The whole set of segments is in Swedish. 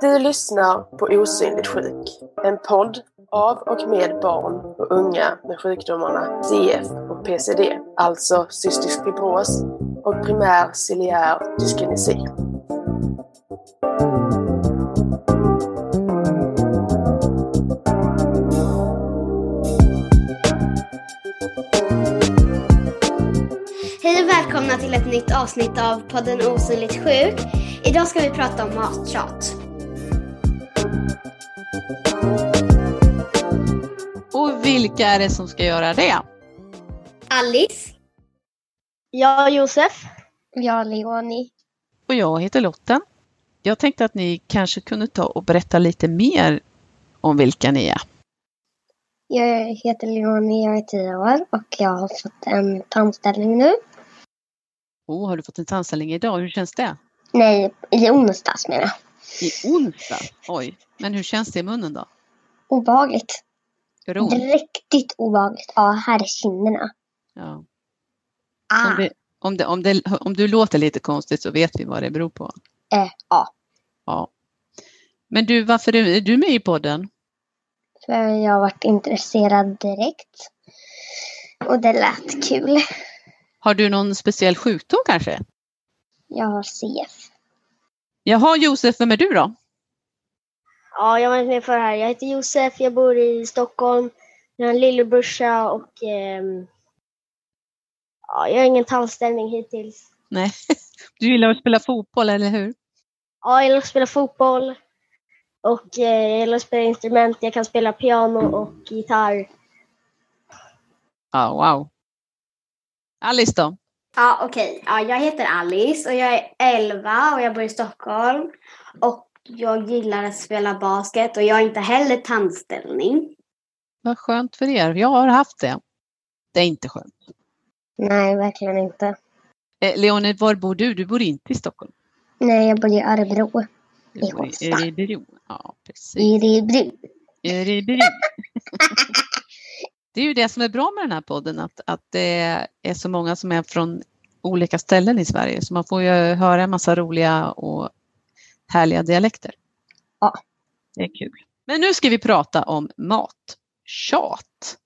Du lyssnar på Osynligt sjuk, en podd av och med barn och unga med sjukdomarna CF och PCD, alltså cystisk fibros och primär ciliär dyskinesi. Hej och välkomna till ett nytt avsnitt av podden Osynligt sjuk. Idag ska vi prata om mattjat. Och vilka är det som ska göra det? Alice. Jag Josef. Jag Leonie. Och jag heter Lotten. Jag tänkte att ni kanske kunde ta och berätta lite mer om vilka ni är. Jag heter Leonie, jag är tio år och jag har fått en tandställning nu. Oh, har du fått en tandställning idag? Hur känns det? Nej, i onsdags menar jag. I onsdag? Oj, men hur känns det i munnen då? Obehagligt. Gör det ont? Riktigt obehagligt. Ja, här är kinderna. Ja. Ah, Om, det, om, det, om, det, om du låter lite konstigt så vet vi vad det beror på. eh, ja. Ja. Men du, varför är du med i podden? För jag har varit intresserad direkt. Och det lät kul. Har du någon speciell sjukdom kanske? Jag har CF. Jaha, Josef, vem är du då? Ja, jag var med för här. Jag heter Josef, jag bor i Stockholm. Jag har en lillebrorsa och ehm, ja, jag har ingen tandställning hittills. Nej, du gillar att spela fotboll, eller hur? Ja, jag gillar att spela fotboll och eh, jag gillar att spela instrument. Jag kan spela piano och gitarr. Ja, wow. Alice då? Ja, okej. Ja, jag heter Alice och jag är 11 och jag bor i Stockholm. Och jag gillar att spela basket och jag har inte heller tandställning. Vad skönt för er. Jag har haft det. Det är inte skönt. Nej, verkligen inte. Eh, Leonie, var bor du? Du bor inte i Stockholm? Nej, jag bor i Örebro. I Håsta. Örebro. Ja, precis. I Örebro. Örebro. Det är ju det som är bra med den här podden, att, att det är så många som är från olika ställen i Sverige, så man får ju höra en massa roliga och härliga dialekter. Ja. Det är kul. Men nu ska vi prata om mattjat.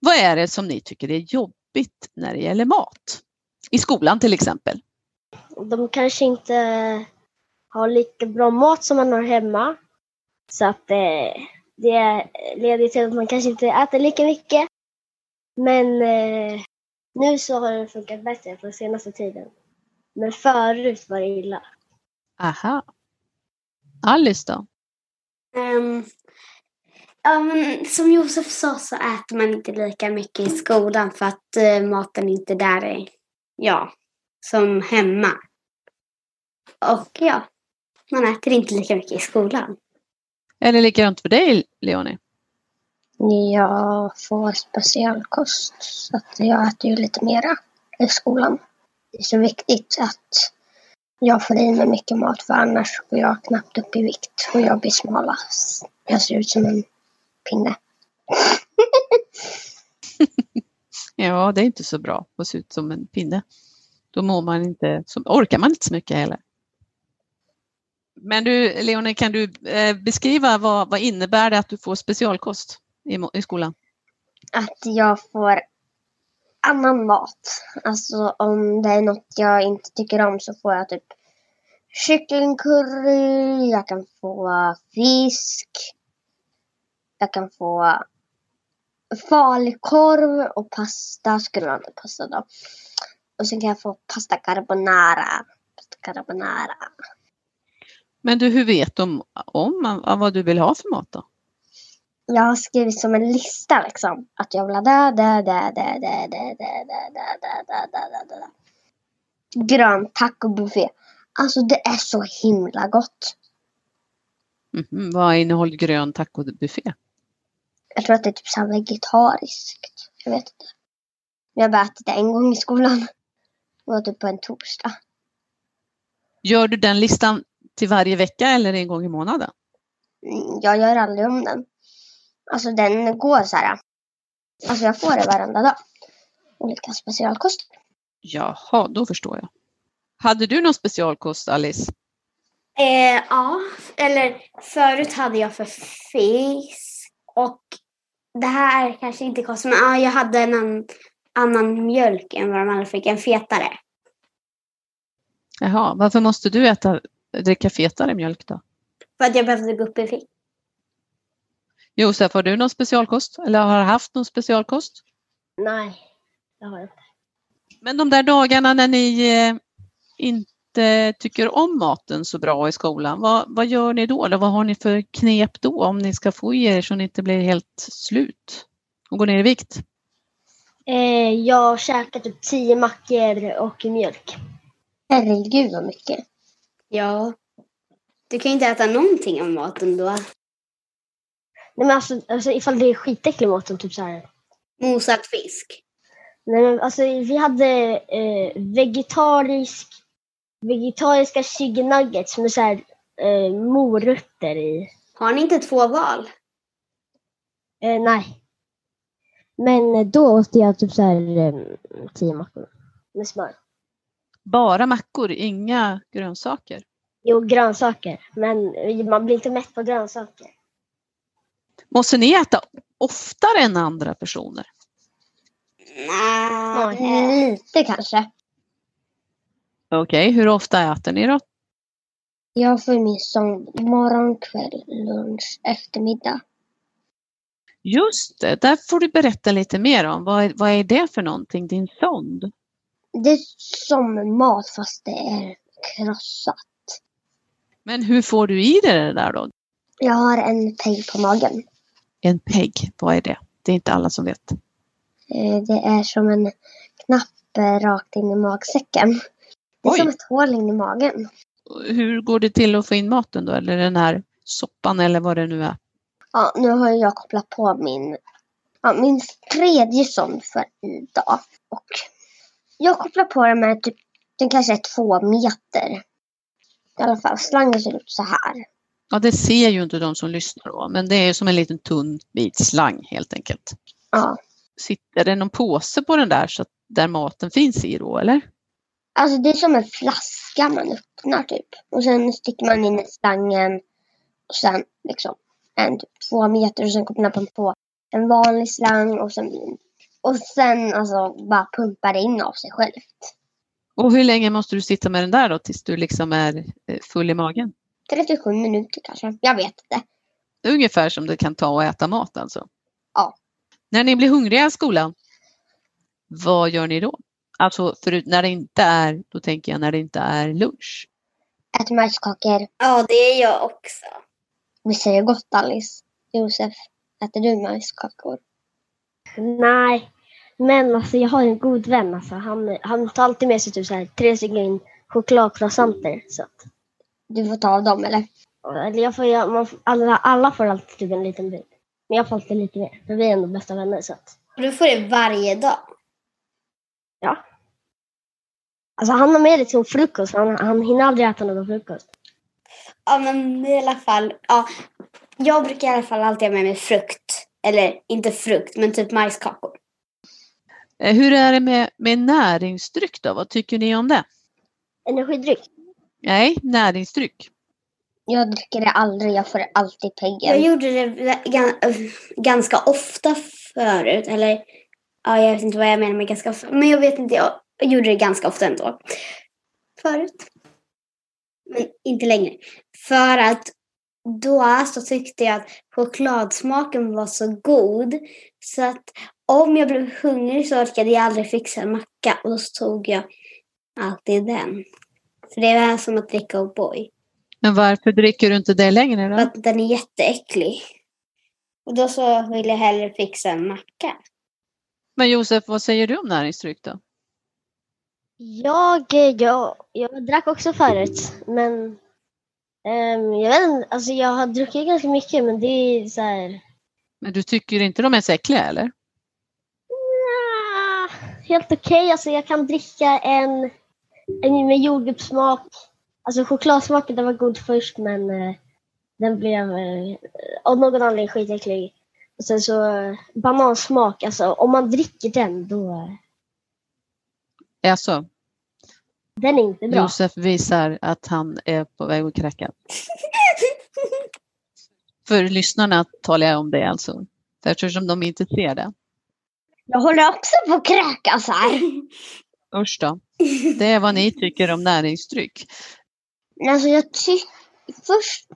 Vad är det som ni tycker är jobbigt när det gäller mat? I skolan till exempel. De kanske inte har lika bra mat som man har hemma. Så att eh, det leder till att man kanske inte äter lika mycket. Men eh, nu så har det funkat bättre på senaste tiden. Men förut var det illa. Aha. Alice då? Ehm, ja, men som Josef sa så äter man inte lika mycket i skolan för att eh, maten inte där är, ja, som hemma. Och ja, man äter inte lika mycket i skolan. Är det likadant för dig, Leonie? Jag får specialkost så att jag äter ju lite mera i skolan. Det är så viktigt att jag får i mig mycket mat för annars går jag knappt upp i vikt och jag blir smalast. Jag ser ut som en pinne. Ja, det är inte så bra att se ut som en pinne. Då mår man inte, så orkar man inte så mycket heller. Men du, Leonie, kan du eh, beskriva vad, vad innebär det att du får specialkost i, i skolan? Att jag får annan mat. Alltså om det är något jag inte tycker om så får jag typ kycklingcurry, jag kan få fisk, jag kan få falukorv och pasta, skrullande pasta då. Och sen kan jag få pasta carbonara. Pasta carbonara. Men du, hur vet du om, vad du vill ha för mat då? Jag har skrivit som en lista liksom. Att jag vill ha det, det, det, det, det, det, det, det, det, det, det, det, det, det. Grön tacobuffé. Alltså det är så himla gott. Mhm, vad innehåller grön tacobuffé? Jag tror att det är typ så vegetariskt. Jag vet inte. Jag har bara ätit det en gång i skolan. Det var typ på en torsdag. Gör du den listan till varje vecka eller en gång i månaden? Mm, Jag gör aldrig om den. Alltså den går så här. Alltså jag får det varenda dag. Olika specialkost. Jaha, då förstår jag. Hade du någon specialkost, Alice? Eh, ja, eller förut hade jag för fisk och det här kanske inte kostar, men ja, jag hade en annan, annan mjölk än vad de andra fick, en fetare. Jaha, varför måste du äta, dricka fetare mjölk då? För att jag behövde gå upp i vikt. Josef, har du någon specialkost eller har haft någon specialkost? Nej, det har jag inte. Men de där dagarna när ni eh, inte tycker om maten så bra i skolan, vad, vad gör ni då? Eller vad har ni för knep då om ni ska få i er så ni inte blir helt slut och går ner i vikt? Eh, jag käkar typ tio mackor och mjölk. Herregud vad mycket. Ja. Du kan ju inte äta någonting av maten då. Nej men alltså, alltså ifall det är skitäcklig mat som typ så här. Mosad fisk. Nej men alltså vi hade eh, vegetarisk, vegetariska chicken nuggets med så här eh, morötter i. Har ni inte två val? Eh, nej. Men eh, då åt jag typ så här eh, tio mackor med smör. Bara mackor, inga grönsaker? Jo, grönsaker. Men man blir inte mätt på grönsaker. Måste ni äta oftare än andra personer? Ja, Nej. Lite kanske. Okej, hur ofta äter ni då? Jag får min sång morgon, kväll, lunch, eftermiddag. Just det, där får du berätta lite mer om. Vad är, vad är det för någonting, din sond? Det är som mat fast det är krossat. Men hur får du i dig det där då? Jag har en peg på magen. En PEG, vad är det? Det är inte alla som vet. Eh, Det är som en knapp eh, rakt in i magsäcken. Det är Oj. som ett hål in i magen. Hur går det till att få in maten då? Eller den här soppan eller vad det nu är? Ja, nu har jag kopplat på min, ja, min tredje sond för idag. Och jag kopplar på den med typ, den kanske är två meter. I alla fall, slangen ser ut så här. Ja, det ser ju inte de som lyssnar då, men det är som en liten tunn vit slang helt enkelt. Ja. Sitter det någon påse på den där så att där maten finns i då, eller? Alltså det är som en flaska man öppnar typ. Och sen sticker man in i slangen. Och sen liksom en typ två meter och sen kopplar man på en vanlig slang och sen och sen alltså bara pumpar det in av sig självt. Och hur länge måste du sitta med den där då tills du liksom är eh, full i magen? 37 minuter kanske. Jag vet inte. Ungefär som det kan ta att äta mat alltså? Ja. När ni blir hungriga i skolan, vad gör ni då? Alltså förut när det inte är, då tänker jag när det inte är lunch. Äter majskakor. Ja, det är jag också. Visst är det gott Alice? Josef, äter du majskakor? Nej, men alltså jag har en god vän. Alltså, han, han tar alltid med sig typ så här, tre stycken chokladcroissanter. Så att, Du får ta av dem eller? eller jag får, jag, man, alla, alla får alltid typ en liten bit. Men jag får alltid lite mer. För vi är ändå bästa vänner. Så att, du får det varje dag. ja. Alltså han har med det till frukost. Han, han hinner aldrig äta någon frukost. Ja, men i alla fall. Ja, jag brukar i alla fall alltid ha med mig frukt. Eller inte frukt, men typ majskakor. Eh, Hur är det med, med näringsdryck då? Vad tycker ni om det? Energidryck. Nej, näringsdryck. Jag dricker det aldrig. Jag får alltid Jag peggen. gjorde det gan- ganska ofta förut. Eller ja, jag vet inte vad jag menar med ganska ofta. Men jag vet inte, jag gjorde det ganska ofta ändå. Förut. Men inte längre. För att då så tyckte jag att chokladsmaken var så god. Så att om jag blev hungrig så orkade jag aldrig fixa en macka. Och då tog jag alltid den. För det var som att dricka O'boy. Men varför dricker du inte det längre För då? att den är jätteäcklig. Och då så vill jag hellre fixa en macka. Men Josef, vad säger du om näringsdryck då? Jag, jag, jag drack också förut. Men ehm, jag vet inte. Alltså jag har druckit ganska mycket. Men det är så här. Men du tycker inte de är så äckliga eller? Ah, helt okej. Alltså jag kan dricka en, en med jordgubbssmak. Alltså chokladsmaken den var god först men eh, den blev eh, av någon anledning skitäcklig. Och sen så eh, banansmak, alltså om man dricker den då... eh, Alltså, Den är inte bra. Josef visar att han är på väg att kräka. För lyssnarna talar jag om det alltså. Eftersom de inte ser det. Jag håller också på att kräkas här. Usch då. Det är vad ni tycker om näringsdryck. Alltså jag tycker först.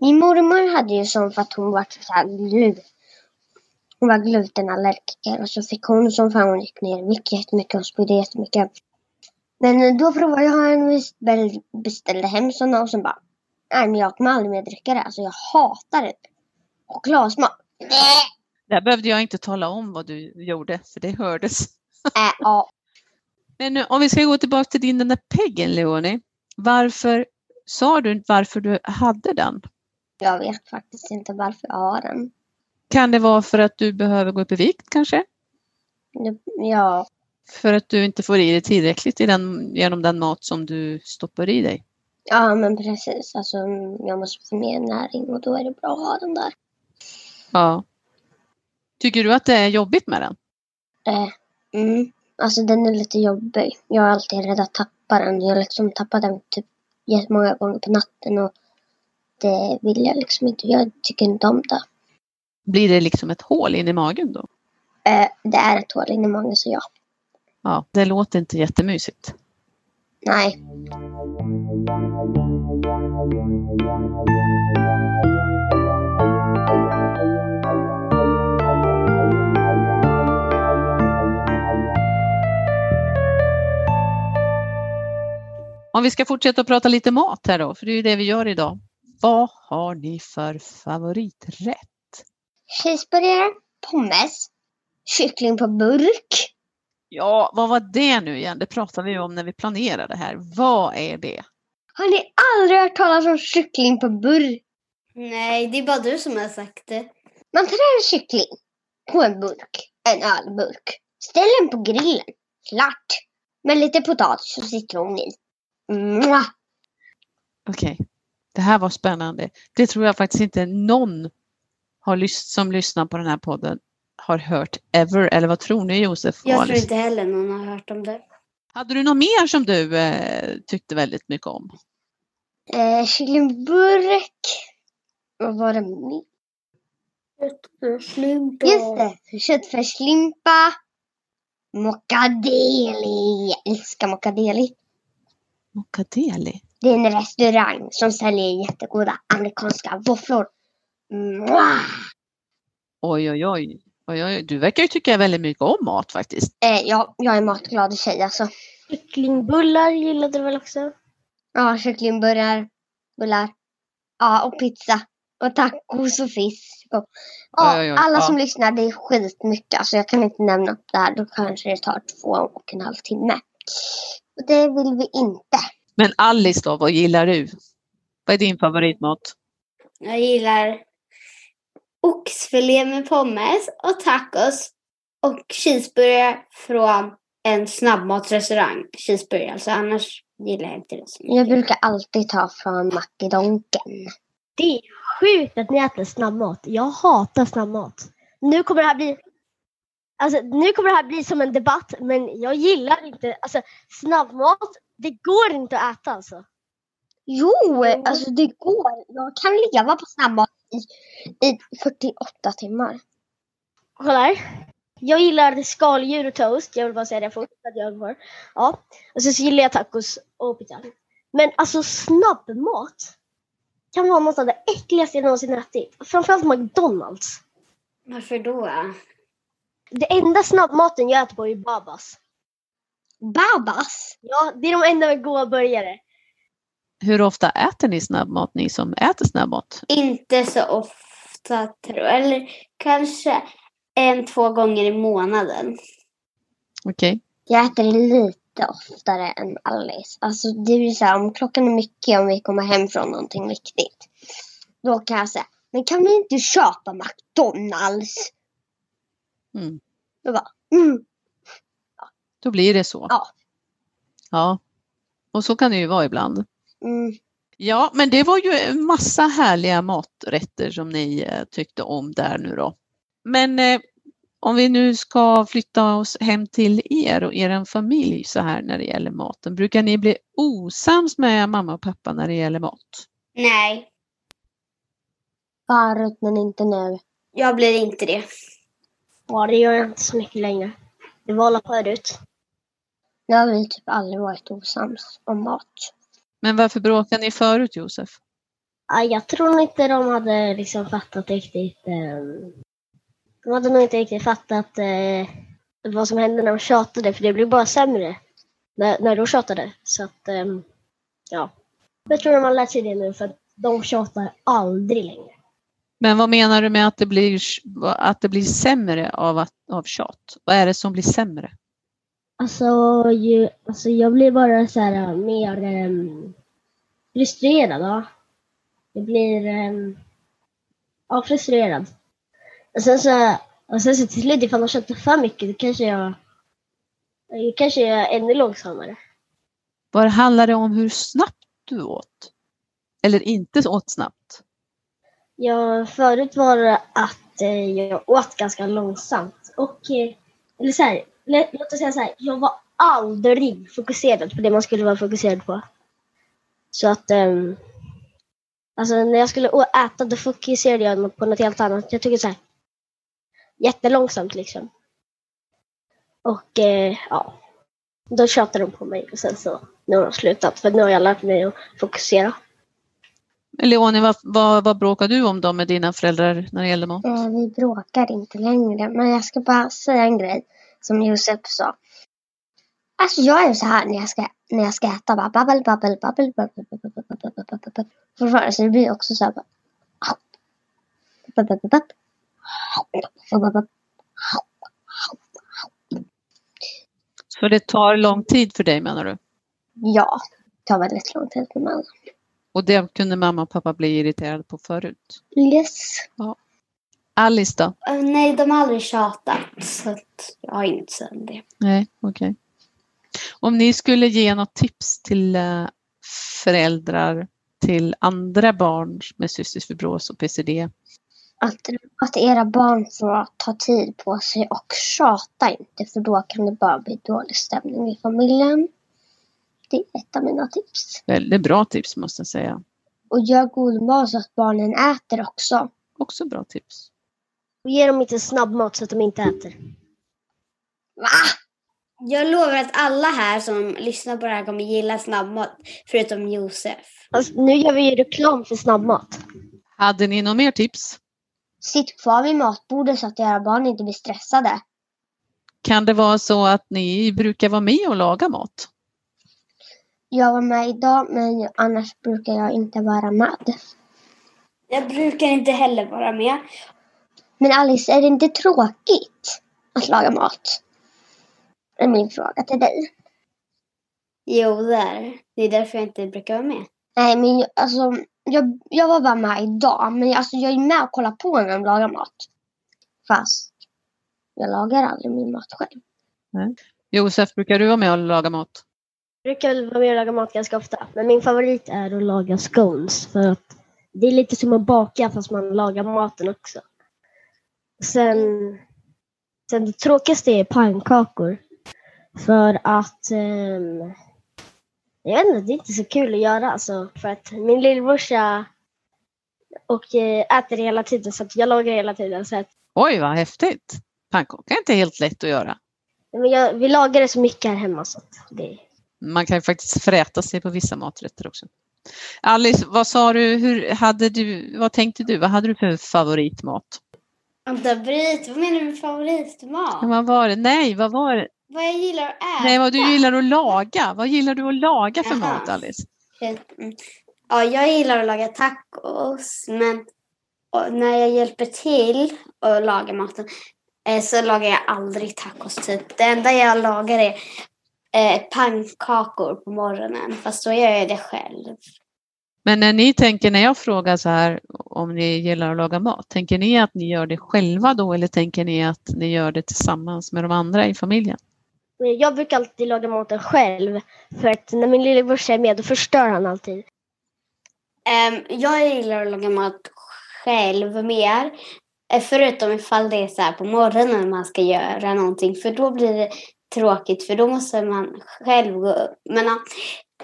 Min mormor hade ju sån för att hon var så här glu. Hon var glutenallergiker och så fick hon som fan hon gick ner mycket, jättemycket och spydde jättemycket. Men då provade jag en beställde hem sådana och så bara. Nej men jag kommer aldrig mer dricka det. Alltså jag hatar det. Chokladsmak. Där behövde jag inte tala om vad du gjorde för det hördes. Äh, ja. Men nu, om vi ska gå tillbaka till din den där peggen Leonie. Varför sa du varför du hade den? Jag vet faktiskt inte varför jag har den. Kan det vara för att du behöver gå upp i vikt kanske? Ja. För att du inte får i dig tillräckligt i den, genom den mat som du stoppar i dig? Ja, men precis. Alltså, jag måste få mer näring och då är det bra att ha den där. Ja. Tycker du att det är jobbigt med den? Eh, mm. Alltså den är lite jobbig. Jag har alltid rädd att tappa den. Jag har liksom tappat den typ jättemånga gånger på natten och det vill jag liksom inte. Jag tycker inte om det. Blir det liksom ett hål in i magen då? Eh, det är ett hål in i magen så ja. Ja, det låter inte jättemysigt. Nej. Om vi ska fortsätta prata lite mat här då, för det är ju det vi gör idag. Vad har ni för favoriträtt? Cheeseburgare, pommes, kyckling på burk. Ja, vad var det nu igen? Det pratade vi om när vi planerade här. Vad är det? Har ni aldrig hört talas om kyckling på burk? Nej, det är bara du som har sagt det. Man tar en kyckling på en burk, en ölburk. Ställ den på grillen. Klart. Med lite potatis och citron i. Okej, okay. det här var spännande. Det tror jag faktiskt inte någon har lys som lyssnar på den här podden har hört ever. Eller vad tror ni Josef? Jag tror inte heller någon har hört om det. Hade du något mer som du eh, tyckte väldigt mycket om? Eh, kycklingburk. Vad var det mer? Köttfärslimpa. Just det, köttfärslimpa. Mockadeli. Jag älskar mockadeli. Mockadeli? Det är en restaurang som säljer jättegoda amerikanska våfflor. Mwah! Oj, oj, oj. Oj, oj. Du verkar ju tycka väldigt mycket om mat faktiskt. Eh, ja, jag är matglad tjej alltså. Kycklingbullar gillade du väl också? Ja, kycklingbullar. Bullar. Ja, och pizza. Och tacos och fisk. Och, ja, Oj, oj, oj, alla ja. som lyssnar, det är skitmycket. Alltså jag kan inte nämna upp det här. Då kanske det tar två och en halv timme. Och det vill vi inte. Men Alice då, vad gillar du? Vad är din favoritmat? Jag gillar oxfilé med pommes och tacos och cheeseburgare från en snabbmatsrestaurang. Cheeseburgare, alltså annars gillar jag inte det så mycket. Jag brukar alltid ta från Mackedonken. Det är sjukt att ni äter snabbmat. Jag hatar snabbmat. Nu kommer det här bli Alltså, nu kommer det här bli som en debatt, men jag gillar inte, alltså snabbmat, det går inte att äta alltså. Jo, alltså det går. Jag kan leva på snabbmat i, i 48 timmar. Kolla här. Jag gillar skaldjur och toast, jag vill bara säga det fort. Att jag. Ja. Och sen så gillar jag tacos och pizza. Men alltså snabbmat kan vara något av det äckligaste jag någonsin ätit. Framförallt McDonalds. Varför då? Det enda snabbmaten jag äter på är Babas. Babas? Ja, det är de enda med goda burgare. Hur ofta äter ni snabbmat, ni som äter snabbmat? Inte så ofta tror jag. Eller kanske en, två gånger i månaden. Okej. Jag äter lite oftare än Alice. Alltså det är så här, om klockan är mycket, om vi kommer hem från någonting viktigt. Då kan jag säga, men kan vi inte köpa McDonalds? Mm. Då bara, mm. Då blir det så. Ja. Ja. Och så kan det ju vara ibland. Mm. Ja, men det var ju en massa härliga maträtter som ni eh, tyckte om där nu då. Men eh, om vi nu ska flytta oss hem till er och er familj så här när det gäller maten, brukar ni bli osams med mamma och pappa när det gäller mat? Nej, Förut men inte nu. jag blir inte det. Ja, det gör jag inte så mycket längre. Det var alla förut. Nu har vi typ aldrig varit osams om mat. Men varför bråkade ni förut Josef? Ja, jag tror inte de hade liksom fattat riktigt. ehm, de hade nog inte riktigt fattat eh, vad som hände när de tjatade, för det blev bara sämre när, de tjatade. Så att, ehm, ja. Jag tror de har lärt sig det nu, för de tjatar aldrig längre. Men vad menar du med att det blir, att det blir sämre av, att, av tjat? Vad är det som blir sämre? Alltså, ju, alltså jag blir bara så här äh, mer um, frustrerad. Ja. Jag blir um, ja, frustrerad. Och sen så, och sen så till slut ifall de köpte för mycket då kanske jag, då kanske jag är ännu långsammare. Vad handlar det om hur snabbt du åt? Eller inte åt snabbt? Ja, förut var det att eh, jag åt ganska långsamt. Och, eh, eller så här, lä- låt oss säga så här, jag var aldrig fokuserad på det man skulle vara fokuserad på. Så att, ehm, alltså när jag skulle äta då fokuserade jag på något helt annat. Jag tycker så här, jättelångsamt liksom. Och eh, ja, då tjatade de på mig och sen så, nu har de slutat för nu har jag lärt mig att fokusera. Leonie, vad, vad, vad bråkar du om då med dina föräldrar när det gäller mat? Eh, vi bråkar inte längre. Men jag ska bara säga en grej som Josef sa. Alltså jag är så här när jag ska, när jag ska äta. Bara babbel, babbel, babbel, babbel, babbel, babbel, babbel, babbel. Fortfarande, så det blir också så här bara. Så det tar lång tid för dig menar du? Ja, det tar väldigt lång tid för mig. Och det kunde mamma och pappa bli irriterade på förut? Yes. Ja. Alice då? Eh, Nej, de har aldrig tjatat. Så jag har inget att säga om det. Nej, okej. Om ni skulle ge något tips till eh, föräldrar till andra barn med cystisk fibros och PCD. Att, att era barn får ta tid på sig och tjata inte för då kan det bara bli dålig stämning i familjen. Det är ett av mina tips. Väldigt bra tips måste jag säga. Och gör god mat så att barnen äter också. Också bra tips. Och ge dem inte snabbmat så att de inte äter. Va? Jag lovar att alla här som lyssnar på det här kommer gilla snabbmat. Förutom Josef. Alltså, nu gör vi ju reklam för snabbmat. Hade ni några mer tips? Sitt kvar vid matbordet så att era barn inte blir stressade. Kan det vara så att ni brukar vara med och laga mat? Jag var med idag men annars brukar jag inte vara med. Jag brukar inte heller vara med. Men Alice, är det inte tråkigt att laga mat? Det är min fråga till dig. Jo, det är det. Det är därför jag inte brukar vara med. Nej, men jag- alltså, jag, jag var bara med idag. Men alltså, jag är med och kollar på när de lagar mat. Fast jag lagar aldrig min mat själv. Josef, brukar du vara med och laga mat? Jag brukar väl vara med och laga mat ganska ofta. Men min favorit är att laga scones. För att det är lite som att baka fast man lagar maten också. Sen, sen det tråkigaste är pannkakor. För att ehm, jag vet inte, det är inte så kul att göra alltså. För att min lillbrorsa och eh, äter hela tiden så att jag lagar hela tiden. Så att, Oj, vad häftigt! Pannkaka är inte helt lätt att göra. men jag, vi lagar det så mycket här hemma så att det Man kan ju faktiskt fräta sig på vissa maträtter också. Alice, vad sa du? Hur hade du vad tänkte du? Vad hade du för favoritmat? Vänta, bryt. Vad menar du med favoritmat? Vad var det? Nej, vad var det? Vad jag gillar att äta? Nej, vad du gillar att laga. Vad gillar du att laga för Jaha. mat, Alice? Mm. Ja, jag gillar att laga tacos, men när jag hjälper till att laga maten eh, så lagar jag aldrig tacos. Typ. Det enda jag lagar är eh, pannkakor på morgonen, fast då gör jag det själv. Men när ni tänker, när jag frågar så här om ni gillar att laga mat, tänker ni att ni gör det själva då eller tänker ni att ni gör det tillsammans med de andra i familjen? Jag brukar alltid laga maten själv. För att när min lillebrorsa är med då förstör han alltid. Ehm, jag gillar att laga mat själv mer. Eh, Förutom ifall det är så här på morgonen man ska göra någonting. För då blir det tråkigt. För då måste man själv gå upp. Men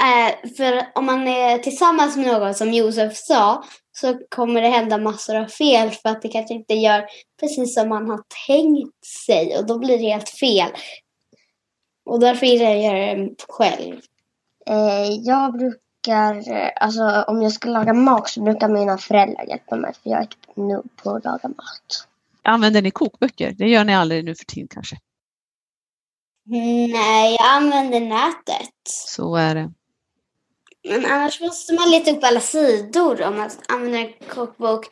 äh, för om man är tillsammans med någon som Josef sa. Så kommer det hända massor av fel. För att det kanske inte gör precis som man har tänkt sig. Och då blir det helt fel. Och därför gillar jag att göra det själv. Eh, jag brukar, eh, alltså om jag ska laga mat så brukar mina föräldrar hjälpa mig för jag är typ noob på att laga mat. Använder ni kokböcker? Det gör ni aldrig nu för tiden kanske? Nej, jag använder nätet. Så är det. Men annars måste man leta upp alla sidor om man använder en kokbok.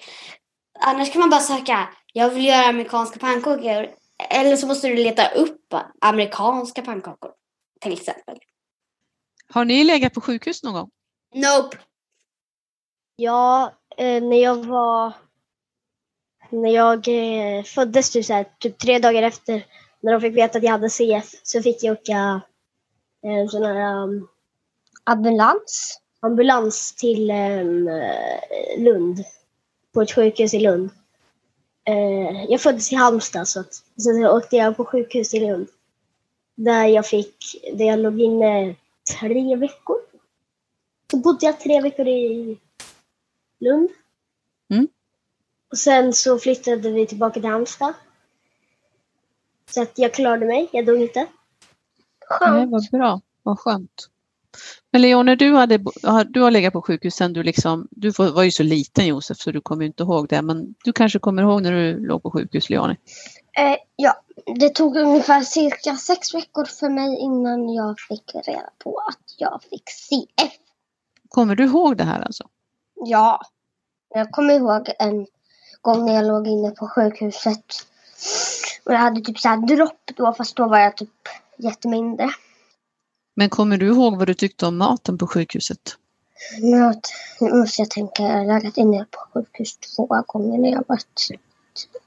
Annars kan man bara söka, jag vill göra amerikanska pannkakor. Eller så måste du leta upp amerikanska pannkakor, till exempel. Har ni legat på sjukhus någon gång? Nope. Ja, eh, när jag var... När jag eh, föddes, typ, så här, typ tre dagar efter, när de fick veta att jag hade CF, så fick jag åka en sån här um, Ambulans? ambulans till um, Lund. På ett sjukhus i Lund. Eh, jag föddes i Halmstad så att, sen åkte jag på sjukhus i Lund. Där jag fick, där jag låg inne tre veckor. Så bodde jag tre veckor i Lund. Mm. Och sen så flyttade vi tillbaka till Halmstad. Så att jag klarade mig, jag dog inte. Nej, vad bra, vad skönt. Men Leone, du, hade, har- du har legat på sjukhus sen du liksom, du var ju så liten Josef så du kommer inte ihåg det, men du kanske kommer ihåg när du låg på sjukhus Leone? Eh, ja, det tog ungefär cirka sex veckor för mig innan jag fick reda på att jag fick CF. Kommer du ihåg det här alltså? Ja, jag kommer ihåg en gång när jag låg inne på sjukhuset. Och jag hade typ så här dropp då, fast då var jag typ jättemindre. Men kommer du ihåg vad du tyckte om maten på sjukhuset? Nu nu måste jag tänka, jag har legat inne på sjukhus två gånger när jag varit,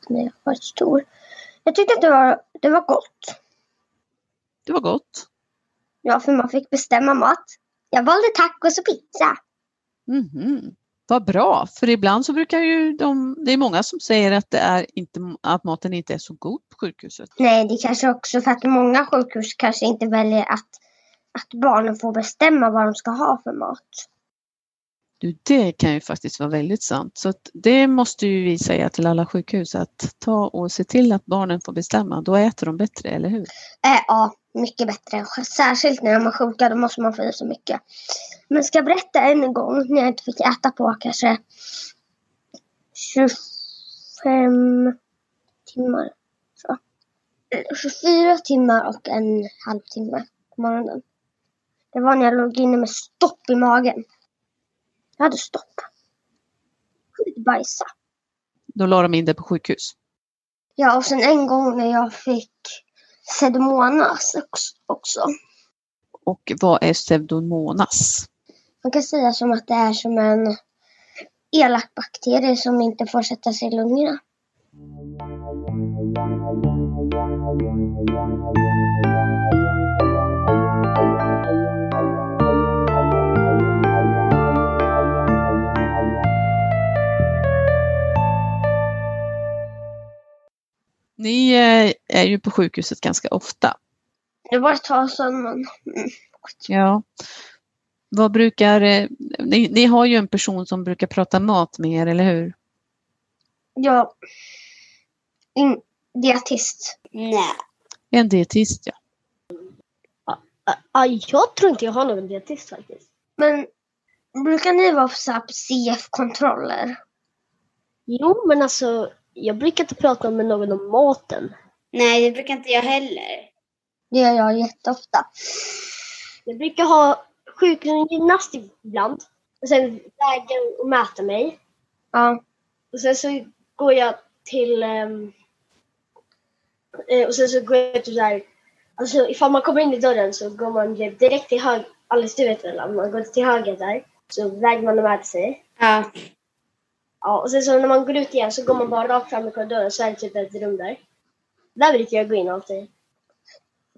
när jag varit stor. Jag tyckte att det var, det var gott. Det var gott. Ja, för man fick bestämma mat. Jag valde tacos och pizza. Mhm. Vad bra, för ibland så brukar ju de, det är många som säger att, det är inte, att maten inte är så god på sjukhuset. Nej, det kanske också för att många sjukhus kanske inte väljer att, att barnen får bestämma vad de ska ha för mat. Du, det kan ju faktiskt vara väldigt sant. Så det måste ju vi säga till alla sjukhus att ta och se till att barnen får bestämma. Då äter de bättre, eller hur? Äh, ja, mycket bättre. Särskilt när de är sjuka, då måste man få i sig mycket. Men ska jag berätta en gång när jag inte fick äta på kanske 25 timmar. Så. Eh, 24 timmar och en halv timme på morgonen. Det var när jag låg inne med stopp i magen. Jag hade stopp. Skitbajsa. Då la de in det på sjukhus. Ja, och sen en gång när jag fick pseudomonas också. Och vad är pseudomonas? Man kan säga som att det är som en elak bakterie som inte får sätta sig i lungorna. Ni eh, är ju på sjukhuset ganska ofta. Det var ett tag sedan men... Mm. Ja. Vad brukar, eh, ni, ni har ju en person som brukar prata mat med er, eller hur? Ja. In, dietist. Nej. En dietist, ja. Jag tror inte jag har någon dietist faktiskt. Men brukar ni vara på CF-kontroller? Jo, men alltså jag brukar inte prata med någon om maten. Nej, det brukar inte jag heller. Det gör jag jätteofta. Jag brukar ha sjukgymnast ibland. Och sen väga och mäta mig. Ja. Och sen så går jag till... eh, och sen så går jag till där... Alltså ifall man kommer in i dörren så går man direkt till höger. Alldeles du vet väl? om Man går till höger där. Så väger man och mäter sig. Ja. Ja, och sen så när man går ut igen så går man bara rakt fram i korridoren så är det typ ett rum där. Där brukar jag gå in alltid.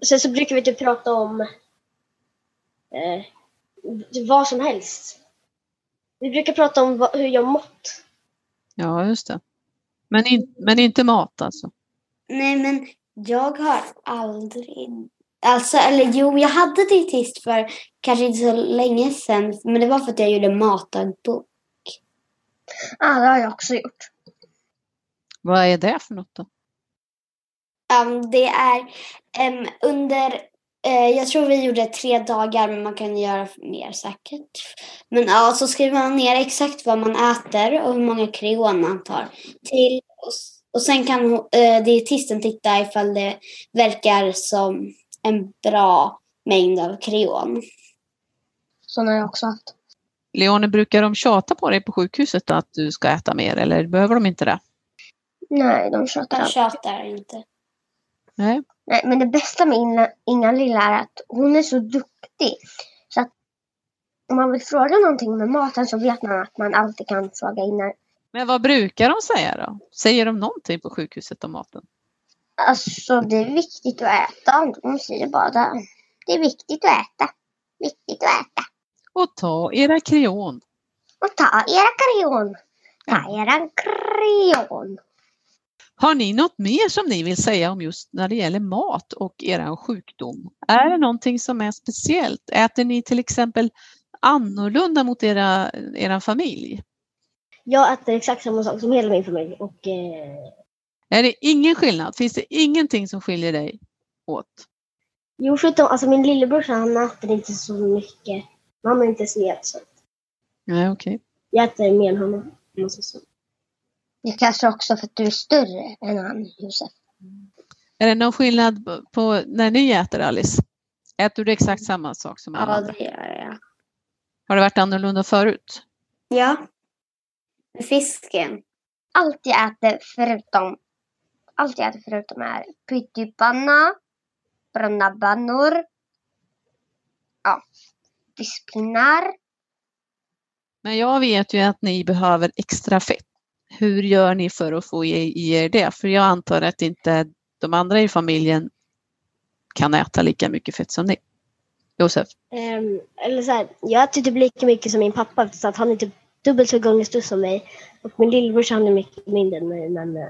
Och sen så brukar vi typ prata om eh, vad som helst. Vi brukar prata om vad, hur jag mått. Ja, just det. Men, in, men inte mat alltså? Nej, men jag har aldrig... Alltså, eller jo, jag hade dietist för kanske inte så länge sedan. Men det var för att jag gjorde matdagbok. Ja, det har jag också gjort. Vad är det för något då? Um, det är um, under, uh, jag tror vi gjorde tre dagar men man kan göra mer säkert. Men ja, så skriver man ner exakt vad man äter och hur många kreon man tar till. Och, och sen kan uh, dietisten titta ifall det verkar som en bra mängd av kreon. Sådana har jag också haft. Leone, brukar de tjata på dig på sjukhuset att du ska äta mer eller behöver de inte det? Nej, de tjatar Jag alltid. tjatar inte. Nej. Nej, men det bästa med Inga, Inga Lilla är att hon är så duktig. Så att om man vill fråga någonting med maten så vet man att man alltid kan fråga Inga. Men vad brukar de säga då? Säger de någonting på sjukhuset om maten? Alltså, det är viktigt att äta. De säger bara det. Det är viktigt att äta. Viktigt att äta. Och ta era kreon. Och ta era kreon. Ta eran kreon. Har ni något mer som ni vill säga om just när det gäller mat och er sjukdom? Är det någonting som är speciellt? Äter ni till exempel annorlunda mot era, era familj? Jag äter exakt samma sak som hela min familj och eh, Är det ingen skillnad? Finns det ingenting som skiljer dig åt? jo förutom alltså min lillebrorsa han äter inte så mycket. Han är inte så het så Nej, okej. jag äter mer än honom. måste jag säga. Det är kanske också för att du är större än han, Josef. Är det någon skillnad på- på när ni äter Alice? Äter du exakt samma sak som alla Ja, andra? det gör jag. Har det varit annorlunda förut? Ja. Med fisken. Allt jag äter förutom allt jag äter förutom är pyttipanna, brända bannor, ja, fiskpinnar. Men jag vet ju att ni behöver extra fett. Hur gör ni för att få i i er det? För jag antar att inte de andra i familjen kan äta lika mycket fett som ni. Josef? Ehm, eller så här, jag äter typ lika mycket som min pappa så att han är typ dubbelt så gånger stor som mig. Och min lillebrorsa han är mycket mindre än mig. Men, eh,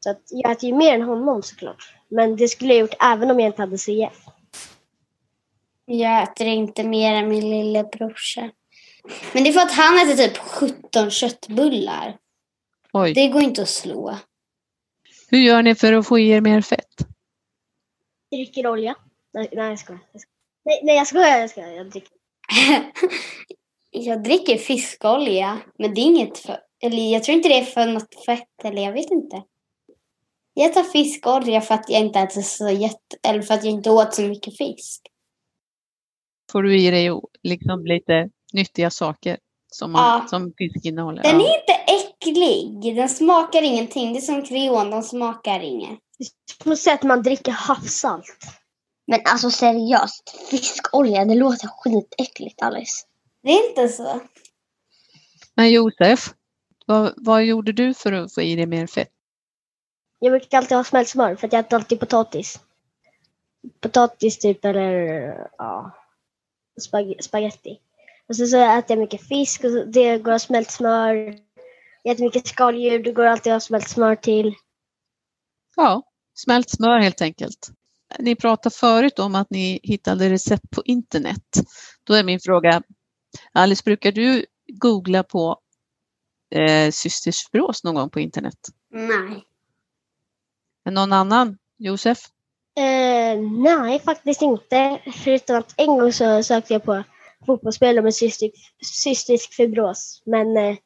så att jag äter ju mer än honom såklart. Men det skulle jag gjort även om jag inte hade CF. Jag äter inte mer än min lillebrorsa. Men det är för att han äter typ 17 köttbullar. Oj. Det går inte att slå. Hur gör ni för att få i er mer fett? Dricker olja. Nej, nej jag skojar. Jag skojar. Nej, nej jag skojar. Jag, skojar. jag dricker. jag dricker fiskolja, men det är inget för... Eller jag tror inte det är för något fett, eller jag vet inte. Jag tar fiskolja för att jag inte äter så jätte... Eller för att jag inte åt så mycket fisk. Får du i dig liksom lite nyttiga saker som, man, Ja. som fisk innehåller? Den Ja. är inte äcklig. Den smakar ingenting. Det är som kreon, de smakar inget. Säga att man dricker havssalt. Men alltså seriöst, fiskolja, det låter skitäckligt Alice. Det är inte så. Men Josef, vad, vad gjorde du för att få i dig mer fett? Jag brukar alltid ha smält smör för att jag äter alltid potatis. Potatis typ eller ja, spag- spaghetti. Och sen så äter jag mycket fisk och det går att smält smör. Jag äter mycket skaldjur, det går alltid att ha smält smör till. Ja, smält smör helt enkelt. Ni pratade förut om att ni hittade recept på internet. Då är min fråga, Alice, brukar du googla på eh, fibros någon gång på internet? Nej. Men någon annan? Josef? Eh, nej, faktiskt inte. Förutom att en gång så sökte jag på fotbollsspelare med cystisk, cystisk fibros. Men eh,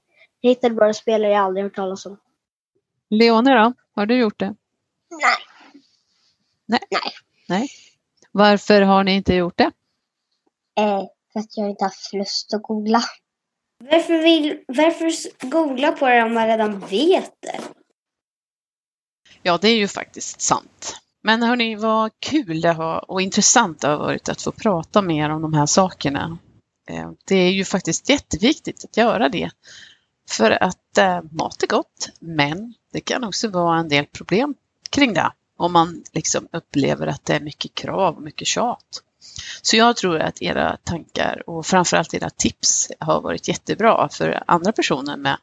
jag hittade bara spelare jag aldrig hört talas om. Leone då? Har du gjort det? Nej. Nej. Nej. Nej. Varför har ni inte gjort det? Eh, för att jag inte haft lust att googla. Varför, vill, varför googla på det om man redan vet det? Ja, det är ju faktiskt sant. Men hörni, vad kul det har och intressant det har varit att få prata med er om de här sakerna. Eh, det är ju faktiskt jätteviktigt att göra det. För att eh, mat är gott, men det kan också vara en del problem kring det. Om man liksom upplever att det är mycket krav och mycket tjat. Så jag tror att era tankar och framförallt era tips har varit jättebra för andra personer med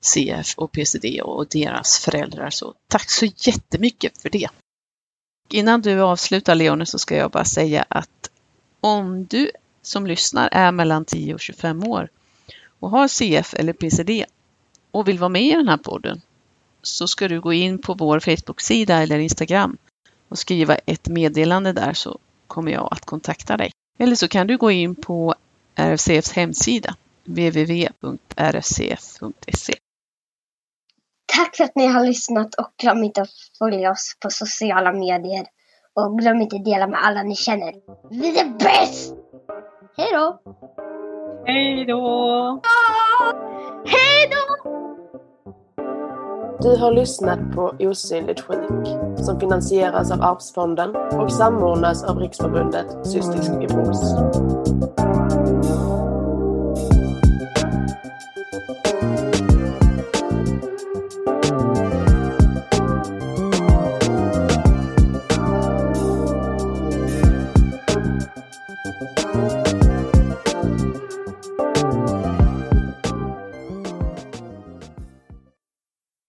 CF och PCD och deras föräldrar. Så tack så jättemycket för det. Innan du avslutar Leone så ska jag bara säga att om du som lyssnar är mellan 10 och 25 år och har CF eller PCD och vill vara med i den här podden så ska du gå in på vår Facebook-sida eller Instagram och skriva ett meddelande där så kommer jag att kontakta dig. Eller så kan du gå in på RFCFs hemsida www.rfcf.se. Tack för att ni har lyssnat och glöm inte att följa oss på sociala medier. Och glöm inte att dela med alla ni känner. Vi är bäst! Hej då! Hej då! Hej då! Du har lyssnat på Osynligt sjuk som finansieras av Arvsfonden och samordnas av Riksförbundet Cystisk fibros.